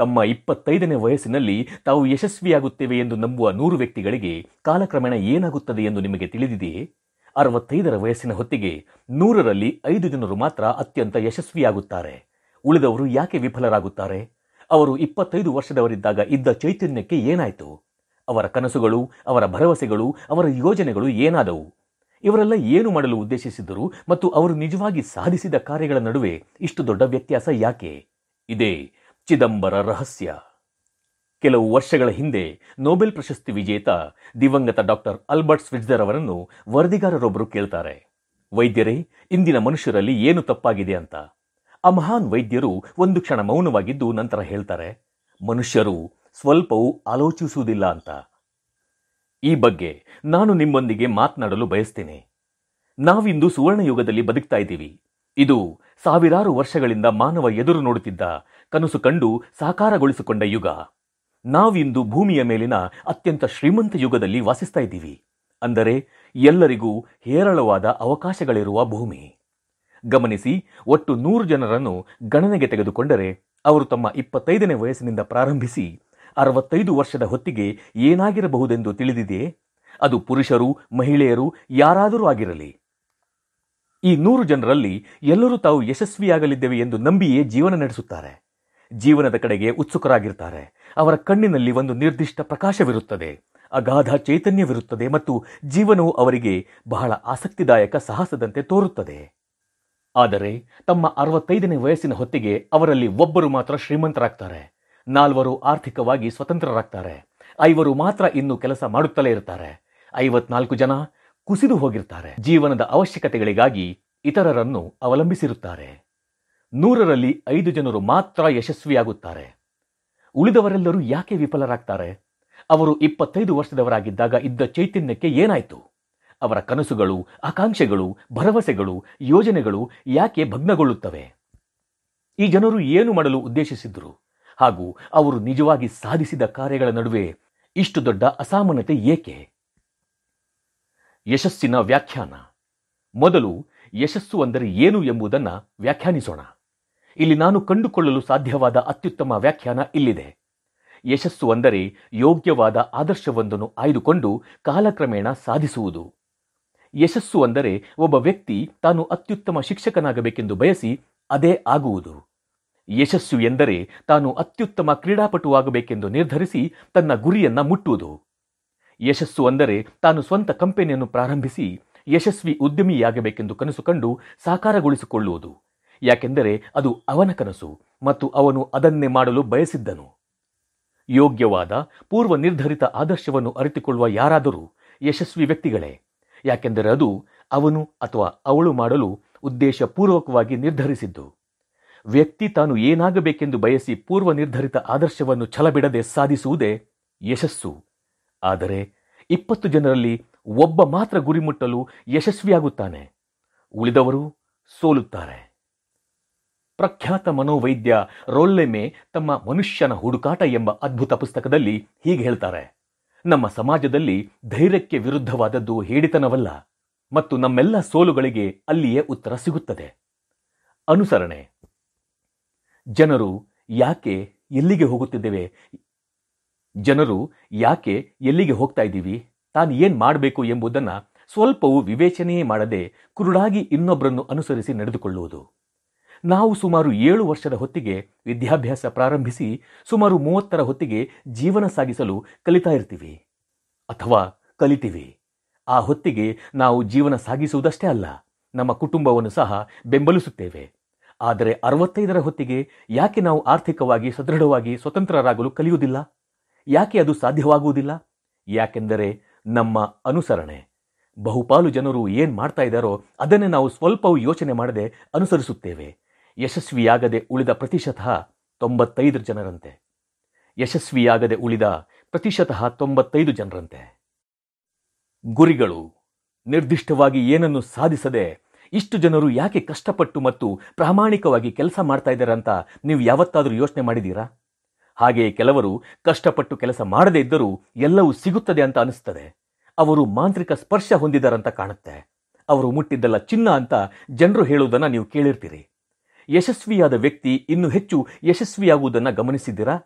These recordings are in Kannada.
ತಮ್ಮ ಇಪ್ಪತ್ತೈದನೇ ವಯಸ್ಸಿನಲ್ಲಿ ತಾವು ಯಶಸ್ವಿಯಾಗುತ್ತೇವೆ ಎಂದು ನಂಬುವ ನೂರು ವ್ಯಕ್ತಿಗಳಿಗೆ ಕಾಲಕ್ರಮೇಣ ಏನಾಗುತ್ತದೆ ಎಂದು ನಿಮಗೆ ತಿಳಿದಿದೆಯೇ? ಅರವತ್ತೈದರ ವಯಸ್ಸಿನ ಹೊತ್ತಿಗೆ ನೂರರಲ್ಲಿ ಐದು ಜನರು ಮಾತ್ರ ಅತ್ಯಂತ ಯಶಸ್ವಿಯಾಗುತ್ತಾರೆ. ಉಳಿದವರು ಯಾಕೆ ವಿಫಲರಾಗುತ್ತಾರೆ? ಅವರು ಇಪ್ಪತ್ತೈದು ವರ್ಷದವರಿದ್ದಾಗ ಇದ್ದ ಚೈತನ್ಯಕ್ಕೆ ಏನಾಯಿತು? ಅವರ ಕನಸುಗಳು, ಅವರ ಭರವಸೆಗಳು, ಅವರ ಯೋಜನೆಗಳು ಏನಾದವು? ಇವರೆಲ್ಲ ಏನು ಮಾಡಲು ಉದ್ದೇಶಿಸಿದರು ಮತ್ತು ಅವರು ನಿಜವಾಗಿ ಸಾಧಿಸಿದ ಕಾರ್ಯಗಳ ನಡುವೆ ಇಷ್ಟು ದೊಡ್ಡ ವ್ಯತ್ಯಾಸ ಯಾಕೆ? ಇದೇ ಚಿದಂಬರ ರಹಸ್ಯ. ಕೆಲವು ವರ್ಷಗಳ ಹಿಂದೆ ನೊಬೆಲ್ ಪ್ರಶಸ್ತಿ ವಿಜೇತ ದಿವಂಗತ ಡಾಕ್ಟರ್ ಅಲ್ಬರ್ಟ್ ಸ್ವಿಟ್ಜರ್ ಅವರನ್ನು ವರದಿಗಾರರೊಬ್ಬರು ಕೇಳ್ತಾರೆ. ವೈದ್ಯರೇ, ಇಂದಿನ ಮನುಷ್ಯರಲ್ಲಿ ಏನು ತಪ್ಪಾಗಿದೆ ಅಂತ. ಆ ಮಹಾನ್ ವೈದ್ಯರು ಒಂದು ಕ್ಷಣ ಮೌನವಾಗಿದ್ದು ನಂತರ ಹೇಳ್ತಾರೆ, ಮನುಷ್ಯರು ಸ್ವಲ್ಪವೂ ಆಲೋಚಿಸುವುದಿಲ್ಲ ಅಂತ. ಈ ಬಗ್ಗೆ ನಾನು ನಿಮ್ಮೊಂದಿಗೆ ಮಾತನಾಡಲು ಬಯಸ್ತೇನೆ. ನಾವಿಂದು ಸುವರ್ಣ ಯುಗದಲ್ಲಿ ಬದುಕ್ತಾ ಇದ್ದೀವಿ. ಇದು ಸಾವಿರಾರು ವರ್ಷಗಳಿಂದ ಮಾನವ ಎದುರು ನೋಡುತ್ತಿದ್ದ ಕನಸು ಕಂಡು ಸಾಕಾರಗೊಳಿಸಿಕೊಂಡ ಯುಗ. ನಾವಿಂದು ಭೂಮಿಯ ಮೇಲಿನ ಅತ್ಯಂತ ಶ್ರೀಮಂತ ಯುಗದಲ್ಲಿ ವಾಸಿಸ್ತಾ ಇದ್ದೀವಿ. ಅಂದರೆ ಎಲ್ಲರಿಗೂ ಹೇರಳವಾದ ಅವಕಾಶಗಳಿರುವ ಭೂಮಿ. ಗಮನಿಸಿ, ಒಟ್ಟು ನೂರು ಜನರನ್ನು ಗಣನೆಗೆ ತೆಗೆದುಕೊಂಡರೆ ಅವರು ತಮ್ಮ ಇಪ್ಪತ್ತೈದನೇ ವಯಸ್ಸಿನಿಂದ ಪ್ರಾರಂಭಿಸಿ ಅರವತ್ತೈದು ವರ್ಷದ ಹೊತ್ತಿಗೆ ಏನಾಗಿರಬಹುದೆಂದು ತಿಳಿದಿದೆಯೇ? ಅದು ಪುರುಷರು, ಮಹಿಳೆಯರು, ಯಾರಾದರೂ ಆಗಿರಲಿ. ಈ ನೂರು ಜನರಲ್ಲಿ ಎಲ್ಲರೂ ತಾವು ಯಶಸ್ವಿಯಾಗಲಿದ್ದೇವೆ ಎಂದು ನಂಬಿಯೇ ಜೀವನ ನಡೆಸುತ್ತಾರೆ. ಜೀವನದ ಕಡೆಗೆ ಉತ್ಸುಕರಾಗಿರ್ತಾರೆ. ಅವರ ಕಣ್ಣಿನಲ್ಲಿ ಒಂದು ನಿರ್ದಿಷ್ಟ ಪ್ರಕಾಶವಿರುತ್ತದೆ. ಅಗಾಧ ಚೈತನ್ಯವಿರುತ್ತದೆ ಮತ್ತು ಜೀವನವು ಅವರಿಗೆ ಬಹಳ ಆಸಕ್ತಿದಾಯಕ ಸಾಹಸದಂತೆ ತೋರುತ್ತದೆ. ಆದರೆ ತಮ್ಮ ಅರವತ್ತೈದನೇ ವಯಸ್ಸಿನ ಹೊತ್ತಿಗೆ ಅವರಲ್ಲಿ ಒಬ್ಬರು ಮಾತ್ರ ಶ್ರೀಮಂತರಾಗ್ತಾರೆ. ನಾಲ್ವರು ಆರ್ಥಿಕವಾಗಿ ಸ್ವತಂತ್ರರಾಗ್ತಾರೆ. ಐವರು ಮಾತ್ರ ಇನ್ನು ಕೆಲಸ ಮಾಡುತ್ತಲೇ ಇರ್ತಾರೆ. ಐವತ್ನಾಲ್ಕು ಜನ ಕುಸಿದು ಹೋಗಿರ್ತಾರೆ. ಜೀವನದ ಅವಶ್ಯಕತೆಗಳಿಗಾಗಿ ಇತರರನ್ನು ಅವಲಂಬಿಸಿರುತ್ತಾರೆ. ನೂರರಲ್ಲಿ ಐದು ಜನರು ಮಾತ್ರ ಯಶಸ್ವಿಯಾಗುತ್ತಾರೆ. ಉಳಿದವರೆಲ್ಲರೂ ಯಾಕೆ ವಿಫಲರಾಗ್ತಾರೆ? ಅವರು ಇಪ್ಪತ್ತೈದು ವರ್ಷದವರಾಗಿದ್ದಾಗ ಇದ್ದ ಚೈತನ್ಯಕ್ಕೆ ಏನಾಯಿತು? ಅವರ ಕನಸುಗಳು, ಆಕಾಂಕ್ಷೆಗಳು, ಭರವಸೆಗಳು, ಯೋಜನೆಗಳು ಯಾಕೆ ಭಗ್ನಗೊಳ್ಳುತ್ತವೆ? ಈ ಜನರು ಏನು ಮಾಡಲು ಉದ್ದೇಶಿಸಿದ್ರು? ಹಾಗೂ ಅವರು ನಿಜವಾಗಿ ಸಾಧಿಸಿದ ಕಾರ್ಯಗಳ ನಡುವೆ ಇಷ್ಟು ದೊಡ್ಡ ಅಸಾಮಾನ್ಯತೆ ಏಕೆ? ಯಶಸ್ಸಿನ ವ್ಯಾಖ್ಯಾನ. ಮೊದಲು ಯಶಸ್ಸು ಅಂದರೆ ಏನು ಎಂಬುದನ್ನು ವ್ಯಾಖ್ಯಾನಿಸೋಣ. ಇಲ್ಲಿ ನಾನು ಕಂಡುಕೊಳ್ಳಲು ಸಾಧ್ಯವಾದ ಅತ್ಯುತ್ತಮ ವ್ಯಾಖ್ಯಾನ ಇಲ್ಲಿದೆ. ಯಶಸ್ಸು ಅಂದರೆ ಯೋಗ್ಯವಾದ ಆದರ್ಶವೊಂದನ್ನು ಆಯ್ದುಕೊಂಡು ಕಾಲಕ್ರಮೇಣ ಸಾಧಿಸುವುದು. ಯಶಸ್ಸು ಅಂದರೆ ಒಬ್ಬ ವ್ಯಕ್ತಿ ತಾನು ಅತ್ಯುತ್ತಮ ಶಿಕ್ಷಕನಾಗಬೇಕೆಂದು ಬಯಸಿ ಅದೇ ಆಗುವುದು. ಯಶಸ್ಸು ಎಂದರೆ ತಾನು ಅತ್ಯುತ್ತಮ ಕ್ರೀಡಾಪಟುವಾಗಬೇಕೆಂದು ನಿರ್ಧರಿಸಿ ತನ್ನ ಗುರಿಯನ್ನು ಮುಟ್ಟುವುದು. ಯಶಸ್ಸು ಅಂದರೆ ತಾನು ಸ್ವಂತ ಕಂಪನಿಯನ್ನು ಪ್ರಾರಂಭಿಸಿ ಯಶಸ್ವಿ ಉದ್ಯಮಿಯಾಗಬೇಕೆಂದು ಕನಸು ಕಂಡು ಸಾಕಾರಗೊಳಿಸಿಕೊಳ್ಳುವುದು. ಯಾಕೆಂದರೆ ಅದು ಅವನ ಕನಸು ಮತ್ತು ಅವನು ಅದನ್ನೇ ಮಾಡಲು ಬಯಸಿದ್ದನು. ಯೋಗ್ಯವಾದ ಪೂರ್ವ ನಿರ್ಧರಿತ ಆದರ್ಶವನ್ನು ಅರಿತುಕೊಳ್ಳುವ ಯಾರಾದರೂ ಯಶಸ್ವಿ ವ್ಯಕ್ತಿಗಳೇ. ಯಾಕೆಂದರೆ ಅದು ಅವನು ಅಥವಾ ಅವಳು ಮಾಡಲು ಉದ್ದೇಶಪೂರ್ವಕವಾಗಿ ನಿರ್ಧರಿಸಿದ್ದು. ವ್ಯಕ್ತಿ ತಾನು ಏನಾಗಬೇಕೆಂದು ಬಯಸಿ ಪೂರ್ವ ನಿರ್ಧರಿತ ಆದರ್ಶವನ್ನು ಛಲಬಿಡದೆ ಸಾಧಿಸುವುದೇ ಯಶಸ್ಸು. ಆದರೆ ಇಪ್ಪತ್ತು ಜನರಲ್ಲಿ ಒಬ್ಬ ಮಾತ್ರ ಗುರಿ ಮುಟ್ಟಲು ಯಶಸ್ವಿಯಾಗುತ್ತಾನೆ. ಉಳಿದವರು ಸೋಲುತ್ತಾರೆ. ಪ್ರಖ್ಯಾತ ಮನೋವೈದ್ಯ ರೋಲ್ಲೆಮೆ ತಮ್ಮ ಮನುಷ್ಯನ ಹುಡುಕಾಟ ಎಂಬ ಅದ್ಭುತ ಪುಸ್ತಕದಲ್ಲಿ ಹೀಗೆ ಹೇಳ್ತಾರೆ. ನಮ್ಮ ಸಮಾಜದಲ್ಲಿ ಧೈರ್ಯಕ್ಕೆ ವಿರುದ್ಧವಾದದ್ದು ಹೇಡಿತನವಲ್ಲ ಮತ್ತು ನಮ್ಮೆಲ್ಲ ಸೋಲುಗಳಿಗೆ ಅಲ್ಲಿಯೇ ಉತ್ತರ ಸಿಗುತ್ತದೆ. ಅನುಸರಣೆ. ಜನರು ಯಾಕೆ ಎಲ್ಲಿಗೆ ಹೋಗುತ್ತಿದ್ದೇವೆ ಜನರು ಯಾಕೆ ಎಲ್ಲಿಗೆ ಹೋಗ್ತಾ ಇದ್ದೀವಿ? ತಾನು ಏನ್ ಮಾಡಬೇಕು ಎಂಬುದನ್ನು ಸ್ವಲ್ಪವೂ ವಿವೇಚನೆಯೇ ಮಾಡದೆ ಕುರುಡಾಗಿ ಇನ್ನೊಬ್ಬರನ್ನು ಅನುಸರಿಸಿ ನಡೆದುಕೊಳ್ಳುವುದು. ನಾವು ಸುಮಾರು ಏಳು ವರ್ಷದ ಹೊತ್ತಿಗೆ ವಿದ್ಯಾಭ್ಯಾಸ ಪ್ರಾರಂಭಿಸಿ ಸುಮಾರು ಮೂವತ್ತರ ಹೊತ್ತಿಗೆ ಜೀವನ ಸಾಗಿಸಲು ಕಲಿತಾ ಇರ್ತೀವಿ. ಅಥವಾ ಕಲಿತೀವಿ. ಆ ಹೊತ್ತಿಗೆ ನಾವು ಜೀವನ ಸಾಗಿಸುವುದಷ್ಟೇ ಅಲ್ಲ, ನಮ್ಮ ಕುಟುಂಬವನ್ನು ಸಹ ಬೆಂಬಲಿಸುತ್ತೇವೆ. ಆದರೆ ಅರವತ್ತೈದರ ಹೊತ್ತಿಗೆ ಯಾಕೆ ನಾವು ಆರ್ಥಿಕವಾಗಿ ಸದೃಢವಾಗಿ ಸ್ವತಂತ್ರರಾಗಲು ಕಲಿಯುವುದಿಲ್ಲ? ಯಾಕೆ ಅದು ಸಾಧ್ಯವಾಗುವುದಿಲ್ಲ? ಯಾಕೆಂದರೆ ನಮ್ಮ ಅನುಸರಣೆ, ಬಹುಪಾಲು ಜನರು ಏನು ಮಾಡ್ತಾ ಇದ್ದಾರೋ ಅದನ್ನೇ ನಾವು ಸ್ವಲ್ಪವೂ ಯೋಚನೆ ಮಾಡದೆ ಅನುಸರಿಸುತ್ತೇವೆ. ಯಶಸ್ವಿಯಾಗದೆ ಉಳಿದ ಪ್ರತಿಶತ ತೊಂಬತ್ತೈದು ಜನರಂತೆ. ಯಶಸ್ವಿಯಾಗದೆ ಉಳಿದ ಪ್ರತಿಶತ ತೊಂಬತ್ತೈದು ಜನರಂತೆ. ಗುರಿಗಳು ನಿರ್ದಿಷ್ಟವಾಗಿ ಏನನ್ನು ಸಾಧಿಸದೆ ಇಷ್ಟು ಜನರು ಯಾಕೆ ಕಷ್ಟಪಟ್ಟು ಮತ್ತು ಪ್ರಾಮಾಣಿಕವಾಗಿ ಕೆಲಸ ಮಾಡ್ತಾ ಇದ್ದಾರೆ ಅಂತ ನೀವು ಯಾವತ್ತಾದರೂ ಯೋಚನೆ ಮಾಡಿದ್ದೀರಾ? ಹಾಗೆಯೇ ಕೆಲವರು ಕಷ್ಟಪಟ್ಟು ಕೆಲಸ ಮಾಡದೇ ಇದ್ದರೂ ಎಲ್ಲವೂ ಸಿಗುತ್ತದೆ ಅಂತ ಅನಿಸ್ತದೆ. ಅವರು ಮಾಂತ್ರಿಕ ಸ್ಪರ್ಶ ಹೊಂದಿದರಂತ ಕಾಣುತ್ತೆ. ಅವರು ಮುಟ್ಟಿದ್ದಲ್ಲ ಚಿನ್ನ ಅಂತ ಜನರು ಹೇಳುವುದನ್ನು ನೀವು ಕೇಳಿರ್ತೀರಿ. ಯಶಸ್ವಿಯಾದ ವ್ಯಕ್ತಿ ಇನ್ನು ಹೆಚ್ಚು ಯಶಸ್ವಿಯಾಗುವುದನ್ನು ಗಮನಿಸಿದ್ದೀರಾ?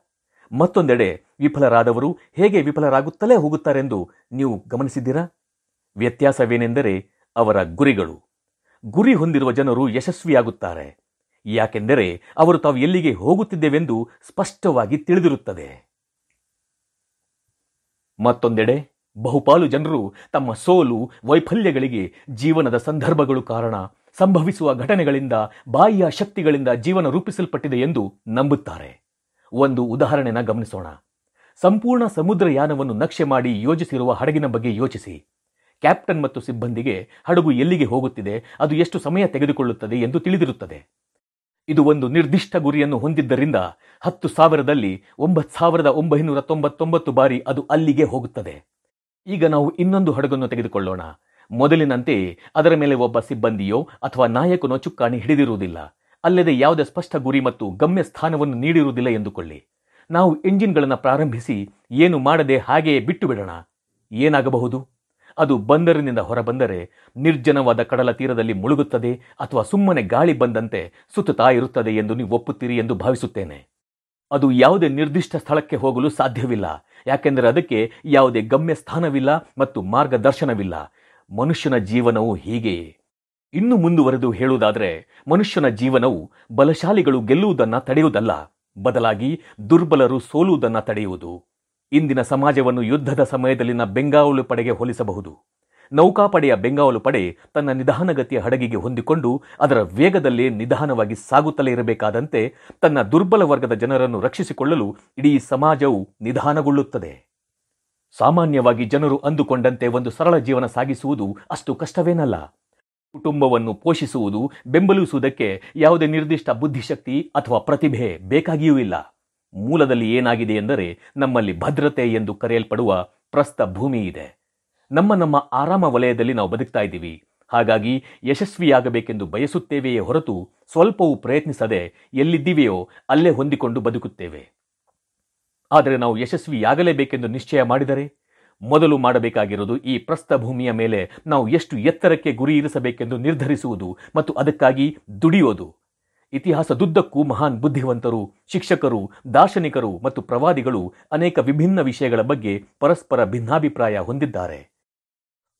ಮತ್ತೊಂದೆಡೆ ವಿಫಲರಾದವರು ಹೇಗೆ ವಿಫಲರಾಗುತ್ತಲೇ ಹೋಗುತ್ತಾರೆಂದು ನೀವು ಗಮನಿಸಿದ್ದೀರಾ? ವ್ಯತ್ಯಾಸವೇನೆಂದರೆ ಅವರ ಗುರಿಗಳು. ಗುರಿ ಹೊಂದಿರುವ ಜನರು ಯಶಸ್ವಿಯಾಗುತ್ತಾರೆ. ಯಾಕೆಂದರೆ ಅವರು ತಾವು ಎಲ್ಲಿಗೆ ಹೋಗುತ್ತಿದ್ದೇವೆಂದು ಸ್ಪಷ್ಟವಾಗಿ ತಿಳಿದಿರುತ್ತದೆ. ಮತ್ತೊಂದೆಡೆ, ಬಹುಪಾಲು ಜನರು ತಮ್ಮ ಸೋಲು ವೈಫಲ್ಯಗಳಿಗೆ ಜೀವನದ ಸಂದರ್ಭಗಳು ಕಾರಣ ಸಂಭವಿಸುವ ಘಟನೆಗಳಿಂದ, ಬಾಹ್ಯ ಶಕ್ತಿಗಳಿಂದ ಜೀವನ ರೂಪಿಸಲ್ಪಟ್ಟಿದೆ ಎಂದು ನಂಬುತ್ತಾರೆ. ಒಂದು ಉದಾಹರಣೆನ ಗಮನಿಸೋಣ. ಸಂಪೂರ್ಣ ಸಮುದ್ರಯಾನವನ್ನು ನಕ್ಷೆ ಮಾಡಿ ಯೋಜಿಸಿರುವ ಹಡಗಿನ ಬಗ್ಗೆ ಯೋಚಿಸಿ. ಕ್ಯಾಪ್ಟನ್ ಮತ್ತು ಸಿಬ್ಬಂದಿಗೆ ಹಡಗು ಎಲ್ಲಿಗೆ ಹೋಗುತ್ತಿದೆ, ಅದು ಎಷ್ಟು ಸಮಯ ತೆಗೆದುಕೊಳ್ಳುತ್ತದೆ ಎಂದು ತಿಳಿದಿರುತ್ತದೆ. ಇದು ಒಂದು ನಿರ್ದಿಷ್ಟ ಗುರಿಯನ್ನು ಹೊಂದಿದ್ದರಿಂದ ಹತ್ತು ಸಾವಿರದಲ್ಲಿ ಒಂಬತ್ತು ಸಾವಿರದ ಒಂಬೈನೂರ ತೊಂಬತ್ತೊಂಬತ್ತು ಬಾರಿ ಅದು ಅಲ್ಲಿಗೆ ಹೋಗುತ್ತದೆ. ಈಗ ನಾವು ಇನ್ನೊಂದು ಹಡಗನ್ನು ತೆಗೆದುಕೊಳ್ಳೋಣ. ಮೊದಲಿನಂತೆ ಅದರ ಮೇಲೆ ಒಬ್ಬ ಸಿಬ್ಬಂದಿಯೋ ಅಥವಾ ನಾಯಕನೋ ಚುಕ್ಕಾಣಿ ಹಿಡಿದಿರುವುದಿಲ್ಲ. ಅಲ್ಲದೆ ಯಾವುದೇ ಸ್ಪಷ್ಟ ಗುರಿ ಮತ್ತು ಗಮ್ಯ ಸ್ಥಾನವನ್ನು ನೀಡಿರುವುದಿಲ್ಲ ಎಂದುಕೊಳ್ಳಿ. ನಾವು ಎಂಜಿನ್ಗಳನ್ನು ಪ್ರಾರಂಭಿಸಿ ಏನು ಮಾಡದೆ ಹಾಗೆಯೇ ಬಿಟ್ಟು ಬಿಡೋಣ. ಏನಾಗಬಹುದು? ಅದು ಬಂದರಿನಿಂದ ಹೊರಬಂದರೆ ನಿರ್ಜನವಾದ ಕಡಲ ತೀರದಲ್ಲಿ ಮುಳುಗುತ್ತದೆ ಅಥವಾ ಸುಮ್ಮನೆ ಗಾಳಿ ಬಂದಂತೆ ಸುತ್ತುತ್ತಾ ಇರುತ್ತದೆ ಎಂದು ನೀವು ಒಪ್ಪುತ್ತೀರಿ ಎಂದು ಭಾವಿಸುತ್ತೇನೆ. ಅದು ಯಾವುದೇ ನಿರ್ದಿಷ್ಟ ಸ್ಥಳಕ್ಕೆ ಹೋಗಲು ಸಾಧ್ಯವಿಲ್ಲ, ಯಾಕೆಂದರೆ ಅದಕ್ಕೆ ಯಾವುದೇ ಗಮ್ಯ ಸ್ಥಾನವಿಲ್ಲ ಮತ್ತು ಮಾರ್ಗದರ್ಶನವಿಲ್ಲ. ಮನುಷ್ಯನ ಜೀವನವು ಹೀಗೆಯೇ ಇನ್ನು ಮುಂದುವರೆದು ಹೇಳುವುದಾದರೆ, ಮನುಷ್ಯನ ಜೀವನವು ಬಲಶಾಲಿಗಳು ಗೆಲ್ಲುವುದನ್ನು ತಡೆಯುವುದಲ್ಲ, ಬದಲಾಗಿ ದುರ್ಬಲರು ಸೋಲುವುದನ್ನು ತಡೆಯುವುದು. ಇಂದಿನ ಸಮಾಜವನ್ನು ಯುದ್ಧದ ಸಮಯದಲ್ಲಿನ ಬೆಂಗಾವಲು ಪಡೆಗೆ ಹೋಲಿಸಬಹುದು. ನೌಕಾಪಡೆಯ ಬೆಂಗಾವಲು ಪಡೆ ತನ್ನ ನಿಧಾನಗತಿಯ ಹಡಗಿಗೆ ಹೊಂದಿಕೊಂಡು ಅದರ ವೇಗದಲ್ಲೇ ನಿಧಾನವಾಗಿ ಸಾಗುತ್ತಲೇ ಇರಬೇಕಾದಂತೆ ತನ್ನ ದುರ್ಬಲ ವರ್ಗದ ಜನರನ್ನು ರಕ್ಷಿಸಿಕೊಳ್ಳಲು ಇಡೀ ಸಮಾಜವು ನಿಧಾನಗೊಳ್ಳುತ್ತದೆ. ಸಾಮಾನ್ಯವಾಗಿ ಜನರು ಅಂದುಕೊಂಡಂತೆ ಒಂದು ಸರಳ ಜೀವನ ಸಾಗಿಸುವುದು ಅಷ್ಟು ಕಷ್ಟವೇನಲ್ಲ. ಕುಟುಂಬವನ್ನು ಪೋಷಿಸುವುದು, ಬೆಂಬಲಿಸುವುದಕ್ಕೆ ಯಾವುದೇ ನಿರ್ದಿಷ್ಟ ಬುದ್ಧಿಶಕ್ತಿ ಅಥವಾ ಪ್ರತಿಭೆ ಬೇಕಾಗಿಯೂ ಇಲ್ಲ. ಮೂಲದಲ್ಲಿ ಏನಾಗಿದೆ ಎಂದರೆ ನಮ್ಮಲ್ಲಿ ಭದ್ರತೆ ಎಂದು ಕರೆಯಲ್ಪಡುವ ಪ್ರಸ್ತ ಭೂಮಿ ಇದೆ. ನಮ್ಮ ನಮ್ಮ ಆರಾಮ ವಲಯದಲ್ಲಿ ನಾವು ಬದುಕ್ತಾ ಇದ್ದೀವಿ. ಹಾಗಾಗಿ ಯಶಸ್ವಿಯಾಗಬೇಕೆಂದು ಬಯಸುತ್ತೇವೆಯೇ ಹೊರತು ಸ್ವಲ್ಪವೂ ಪ್ರಯತ್ನಿಸದೆ ಎಲ್ಲಿದ್ದೀವೆಯೋ ಅಲ್ಲೇ ಹೊಂದಿಕೊಂಡು ಬದುಕುತ್ತೇವೆ. ಆದರೆ ನಾವು ಯಶಸ್ವಿಯಾಗಲೇಬೇಕೆಂದು ನಿಶ್ಚಯ ಮಾಡಿದರೆ ಮೊದಲು ಮಾಡಬೇಕಾಗಿರುವುದು ಈ ಪ್ರಸ್ಥಭೂಮಿಯ ಮೇಲೆ ನಾವು ಎಷ್ಟು ಎತ್ತರಕ್ಕೆ ಗುರಿ ಇರಿಸಬೇಕೆಂದು ನಿರ್ಧರಿಸುವುದು ಮತ್ತು ಅದಕ್ಕಾಗಿ ದುಡಿಯೋದು. ಇತಿಹಾಸದುದ್ದಕ್ಕೂ ಮಹಾನ್ ಬುದ್ಧಿವಂತರು, ಶಿಕ್ಷಕರು, ದಾರ್ಶನಿಕರು ಮತ್ತು ಪ್ರವಾದಿಗಳು ಅನೇಕ ವಿಭಿನ್ನ ವಿಷಯಗಳ ಬಗ್ಗೆ ಪರಸ್ಪರ ಭಿನ್ನಾಭಿಪ್ರಾಯ ಹೊಂದಿದ್ದಾರೆ.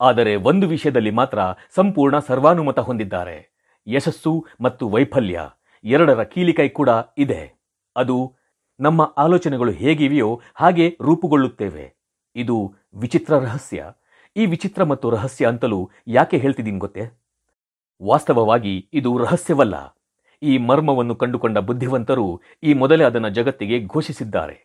ಆದರೆ ಒಂದು ವಿಷಯದಲ್ಲಿ ಮಾತ್ರ ಸಂಪೂರ್ಣ ಸರ್ವಾನುಮತ ಹೊಂದಿದ್ದಾರೆ. ಯಶಸ್ಸು ಮತ್ತು ವೈಫಲ್ಯ ಎರಡರ ಕೀಲಿಕೈ ಕೂಡ ಇದೆ. ಅದು ನಮ್ಮ ಆಲೋಚನೆಗಳು ಹೇಗಿವೆಯೋ ಹಾಗೆ ರೂಪುಗೊಳ್ಳುತ್ತೇವೆ. ಇದು ವಿಚಿತ್ರ ರಹಸ್ಯ. ಈ ವಿಚಿತ್ರ ಮತ್ತು ರಹಸ್ಯ ಅಂತಲೂ ಯಾಕೆ ಹೇಳ್ತಿದ್ದೀನಿ ಗೊತ್ತೇ? ವಾಸ್ತವವಾಗಿ ಇದು ರಹಸ್ಯವಲ್ಲ. ಈ ಮರ್ಮವನ್ನು ಕಂಡುಕೊಂಡ ಬುದ್ಧಿವಂತರು ಈ ಮೊದಲೇ ಅದನ್ನು ಜಗತ್ತಿಗೆ ಘೋಷಿಸಿದ್ದಾರೆ.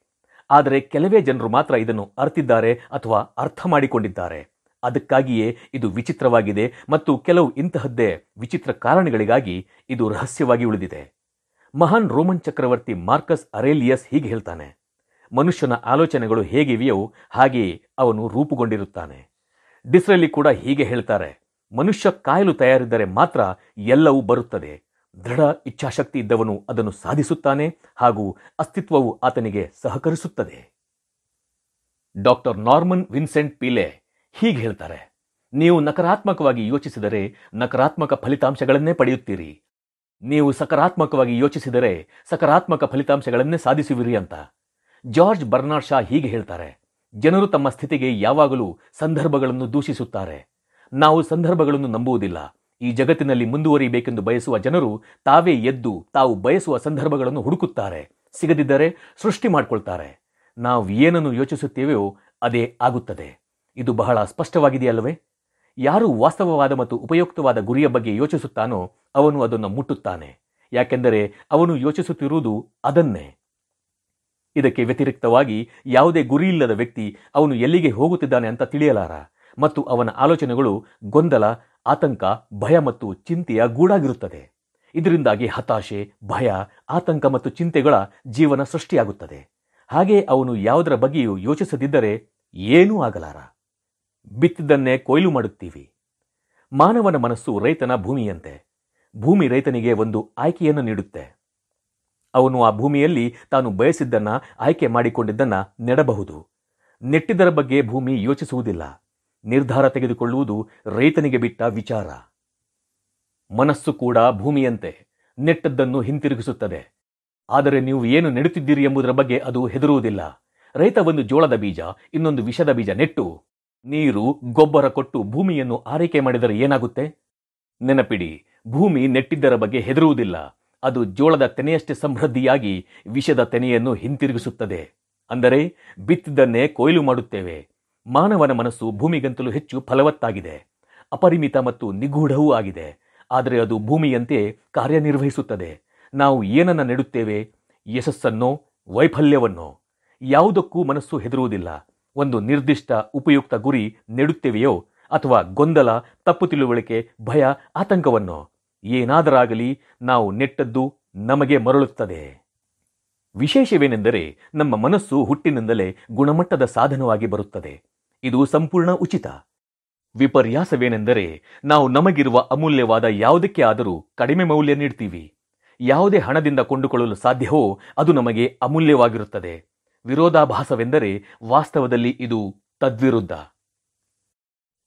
ಆದರೆ ಕೆಲವೇ ಜನರು ಮಾತ್ರ ಇದನ್ನು ಅರ್ತಿದ್ದಾರೆ ಅಥವಾ ಅರ್ಥ ಮಾಡಿಕೊಂಡಿದ್ದಾರೆ. ಅದಕ್ಕಾಗಿಯೇ ಇದು ವಿಚಿತ್ರವಾಗಿದೆ ಮತ್ತು ಕೆಲವು ಇಂತಹದ್ದೇ ವಿಚಿತ್ರ ಕಾರಣಗಳಿಗಾಗಿ ಇದು ರಹಸ್ಯವಾಗಿ ಉಳಿದಿದೆ. ಮಹಾನ್ ರೋಮನ್ ಚಕ್ರವರ್ತಿ ಮಾರ್ಕಸ್ ಅರೇಲಿಯಸ್ ಹೀಗೆ ಹೇಳ್ತಾನೆ, ಮನುಷ್ಯನ ಆಲೋಚನೆಗಳು ಹೇಗಿವೆಯೋ ಹಾಗೆ ಅವನು ರೂಪುಗೊಂಡಿರುತ್ತಾನೆ. ಡಿಸ್ರಲ್ಲಿ ಕೂಡ ಹೀಗೆ ಹೇಳ್ತಾರೆ, ಮನುಷ್ಯ ಕಾಯಲು ತಯಾರಿದ್ದರೆ ಮಾತ್ರ ಎಲ್ಲವೂ ಬರುತ್ತದೆ. ದೃಢ ಇಚ್ಛಾಶಕ್ತಿ ಇದ್ದವನು ಅದನ್ನು ಸಾಧಿಸುತ್ತಾನೆ ಹಾಗೂ ಅಸ್ತಿತ್ವವು ಆತನಿಗೆ ಸಹಕರಿಸುತ್ತದೆ. ಡಾಕ್ಟರ್ ನಾರ್ಮನ್ ವಿನ್ಸೆಂಟ್ ಪೀಲೆ ಹೀಗೆ ಹೇಳ್ತಾರೆ, ನೀವು ನಕಾರಾತ್ಮಕವಾಗಿ ಯೋಚಿಸಿದರೆ ನಕಾರಾತ್ಮಕ ಫಲಿತಾಂಶಗಳನ್ನೇ ಪಡೆಯುತ್ತೀರಿ. ನೀವು ಸಕಾರಾತ್ಮಕವಾಗಿ ಯೋಚಿಸಿದರೆ ಸಕಾರಾತ್ಮಕ ಫಲಿತಾಂಶಗಳನ್ನೇ ಸಾಧಿಸುವಿರಿ ಅಂತ. ಜಾರ್ಜ್ ಬರ್ನಾಡ್ ಶಾ ಹೀಗೆ ಹೇಳ್ತಾರೆ, ಜನರು ತಮ್ಮ ಸ್ಥಿತಿಗೆ ಯಾವಾಗಲೂ ಸಂದರ್ಭಗಳನ್ನು ದೂಷಿಸುತ್ತಾರೆ. ನಾವು ಸಂದರ್ಭಗಳನ್ನು ನಂಬುವುದಿಲ್ಲ ಈ ಜಗತ್ತಿನಲ್ಲಿ ಮುಂದುವರಿಯಬೇಕೆಂದು ಬಯಸುವ ಜನರು ತಾವೇ ಎದ್ದು ತಾವು ಬಯಸುವ ಸಂದರ್ಭಗಳನ್ನು ಹುಡುಕುತ್ತಾರೆ, ಸಿಗದಿದ್ದರೆ ಸೃಷ್ಟಿ ಮಾಡಿಕೊಳ್ತಾರೆ. ನಾವು ಏನನ್ನು ಯೋಚಿಸುತ್ತೇವೆಯೋ ಅದೇ ಆಗುತ್ತದೆ. ಇದು ಬಹಳ ಸ್ಪಷ್ಟವಾಗಿದೆಯಲ್ಲವೇ? ಯಾರು ವಾಸ್ತವವಾದ ಮತ್ತು ಉಪಯುಕ್ತವಾದ ಗುರಿಯ ಬಗ್ಗೆ ಯೋಚಿಸುತ್ತಾನೋ ಅವನು ಅದನ್ನು ಮುಟ್ಟುತ್ತಾನೆ, ಯಾಕೆಂದರೆ ಅವನು ಯೋಚಿಸುತ್ತಿರುವುದು ಅದನ್ನೇ. ಇದಕ್ಕೆ ವ್ಯತಿರಿಕ್ತವಾಗಿ ಯಾವುದೇ ಗುರಿಯಿಲ್ಲದ ವ್ಯಕ್ತಿ ಅವನು ಎಲ್ಲಿಗೆ ಹೋಗುತ್ತಿದ್ದಾನೆ ಅಂತ ತಿಳಿಯಲಾರ, ಮತ್ತು ಅವನ ಆಲೋಚನೆಗಳು ಗೊಂದಲ ಆತಂಕ, ಭಯ ಮತ್ತು ಚಿಂತೆಯ ಗೂಡಾಗಿರುತ್ತದೆ. ಇದರಿಂದಾಗಿ ಹತಾಶೆ, ಭಯ, ಆತಂಕ ಮತ್ತು ಚಿಂತೆಗಳ ಜೀವನ ಸೃಷ್ಟಿಯಾಗುತ್ತದೆ. ಹಾಗೆ ಅವನು ಯಾವುದರ ಬಗ್ಗೆಯೂ ಯೋಚಿಸದಿದ್ದರೆ ಏನೂ ಆಗಲಾರ. ಬಿತ್ತಿದ್ದನ್ನೇ ಕೊಯ್ಲು ಮಾಡುತ್ತೀವಿ. ಮಾನವನ ಮನಸ್ಸು ರೈತನ ಭೂಮಿಯಂತೆ. ಭೂಮಿ ರೈತನಿಗೆ ಒಂದು ಆಯ್ಕೆಯನ್ನು ನೀಡುತ್ತೆ. ಅವನು ಆ ಭೂಮಿಯಲ್ಲಿ ತಾನು ಬಯಸಿದ್ದನ್ನ, ಆಯ್ಕೆ ಮಾಡಿಕೊಂಡಿದ್ದನ್ನ ನೆಡಬಹುದು. ನೆಟ್ಟಿದ್ದರ ಬಗ್ಗೆ ಭೂಮಿ ಯೋಚಿಸುವುದಿಲ್ಲ. ನಿರ್ಧಾರ ತೆಗೆದುಕೊಳ್ಳುವುದು ರೈತನಿಗೆ ಬಿಟ್ಟ ವಿಚಾರ. ಮನಸ್ಸು ಕೂಡ ಭೂಮಿಯಂತೆ ನೆಟ್ಟದ್ದನ್ನು ಹಿಂತಿರುಗಿಸುತ್ತದೆ. ಆದರೆ ನೀವು ಏನು ನೆಡುತ್ತಿದ್ದೀರಿ ಎಂಬುದರ ಬಗ್ಗೆ ಅದು ಹೆದರುವುದಿಲ್ಲ. ರೈತ ಒಂದು ಜೋಳದ ಬೀಜ, ಇನ್ನೊಂದು ವಿಷದ ಬೀಜ ನೆಟ್ಟು, ನೀರು, ಗೊಬ್ಬರ ಕೊಟ್ಟು ಭೂಮಿಯನ್ನು ಆರೈಕೆ ಮಾಡಿದರೆ ಏನಾಗುತ್ತೆ? ನೆನಪಿಡಿ, ಭೂಮಿ ನೆಟ್ಟಿದ್ದರ ಬಗ್ಗೆ ಹೆದರುವುದಿಲ್ಲ. ಅದು ಜೋಳದ ತೆನೆಯಷ್ಟೇ ಸಮೃದ್ಧಿಯಾಗಿ ವಿಷದ ತೆನೆಯನ್ನು ಹಿಂತಿರುಗಿಸುತ್ತದೆ. ಅಂದರೆ ಬಿತ್ತಿದ್ದನ್ನೇ ಕೊಯ್ಲು ಮಾಡುತ್ತೇವೆ. ಮಾನವನ ಮನಸ್ಸು ಭೂಮಿಗಂತಲೂ ಹೆಚ್ಚು ಫಲವತ್ತಾಗಿದೆ, ಅಪರಿಮಿತ ಮತ್ತು ನಿಗೂಢವೂ ಆಗಿದೆ. ಆದರೆ ಅದು ಭೂಮಿಯಂತೆ ಕಾರ್ಯನಿರ್ವಹಿಸುತ್ತದೆ. ನಾವು ಏನನ್ನ ನೆಡುತ್ತೇವೆ? ಯಶಸ್ಸನ್ನೋ, ವೈಫಲ್ಯವನ್ನೋ? ಯಾವುದಕ್ಕೂ ಮನಸ್ಸು ಹೆದರುವುದಿಲ್ಲ. ಒಂದು ನಿರ್ದಿಷ್ಟ, ಉಪಯುಕ್ತ ಗುರಿ ನೆಡುತ್ತೇವೆಯೋ? ಅಥವಾ ಗೊಂದಲ, ತಪ್ಪು ತಿಳುವಳಿಕೆ, ಭಯ, ಆತಂಕವನ್ನೋ? ಏನಾದರಾಗಲಿ ನಾವು ನೆಟ್ಟದ್ದು ನಮಗೆ ಮರಳುತ್ತದೆ. ವಿಶೇಷವೇನೆಂದರೆ ನಮ್ಮ ಮನಸ್ಸು ಹುಟ್ಟಿನಿಂದಲೇ ಗುಣಮಟ್ಟದ ಸಾಧನವಾಗಿ ಬರುತ್ತದೆ. ಇದು ಸಂಪೂರ್ಣ ಉಚಿತ. ವಿಪರ್ಯಾಸವೇನೆಂದರೆ ನಾವು ನಮಗಿರುವ ಅಮೂಲ್ಯವಾದ ಯಾವುದಕ್ಕೆ ಆದರೂ ಕಡಿಮೆ ಮೌಲ್ಯ ನೀಡ್ತೀವಿ. ಯಾವುದೇ ಹಣದಿಂದ ಕೊಂಡುಕೊಳ್ಳಲು ಸಾಧ್ಯವೋ ಅದು ನಮಗೆ ಅಮೂಲ್ಯವಾಗಿರುತ್ತದೆ. ವಿರೋಧಾಭಾಸವೆಂದರೆ ವಾಸ್ತವದಲ್ಲಿ ಇದು ತದ್ವಿರುದ್ಧ.